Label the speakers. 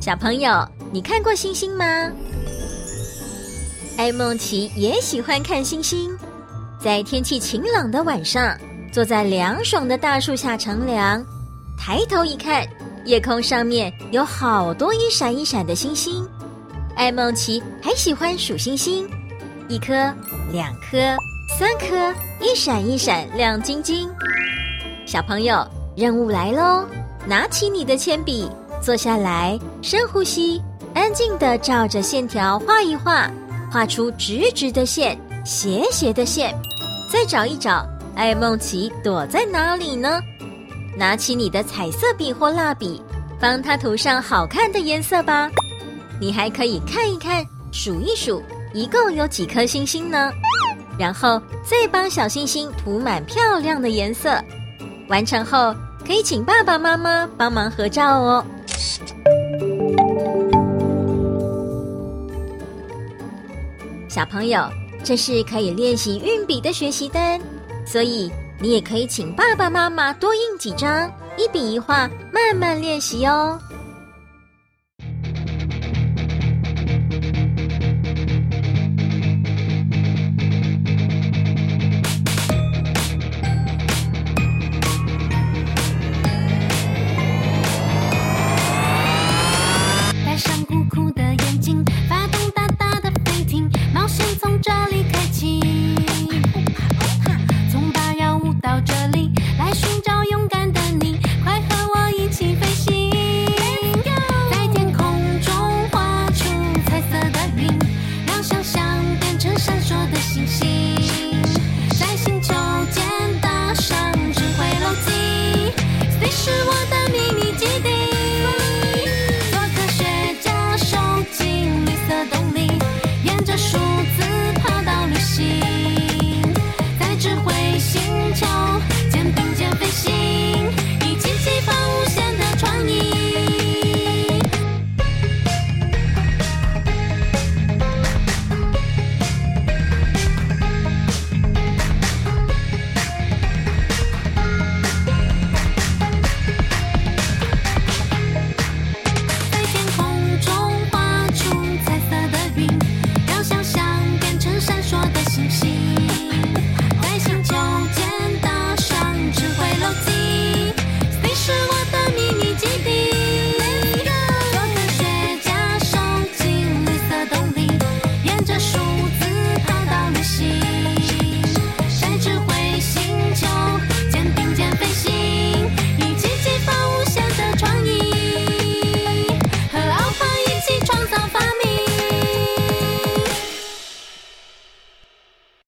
Speaker 1: 小朋友，你看过星星吗？艾梦琪也喜欢看星星，在天气晴朗的晚上，坐在凉爽的大树下乘凉，抬头一看，夜空上面有好多一闪一闪的星星。艾梦琪还喜欢数星星，一颗、两颗、三颗，一闪一闪亮晶晶。小朋友，任务来喽！拿起你的铅笔，坐下来，深呼吸，安静地照着线条画一画。画出直直的线，斜斜的线，再找一找，艾梦琪躲在哪里呢？拿起你的彩色笔或蜡笔，帮它涂上好看的颜色吧。你还可以看一看，数一数，一共有几颗星星呢？然后再帮小星星涂满漂亮的颜色。完成后，可以请爸爸妈妈帮忙合照哦。小朋友，这是可以练习运笔的学习单，所以你也可以请爸爸妈妈多印几张，一笔一画，慢慢练习哦。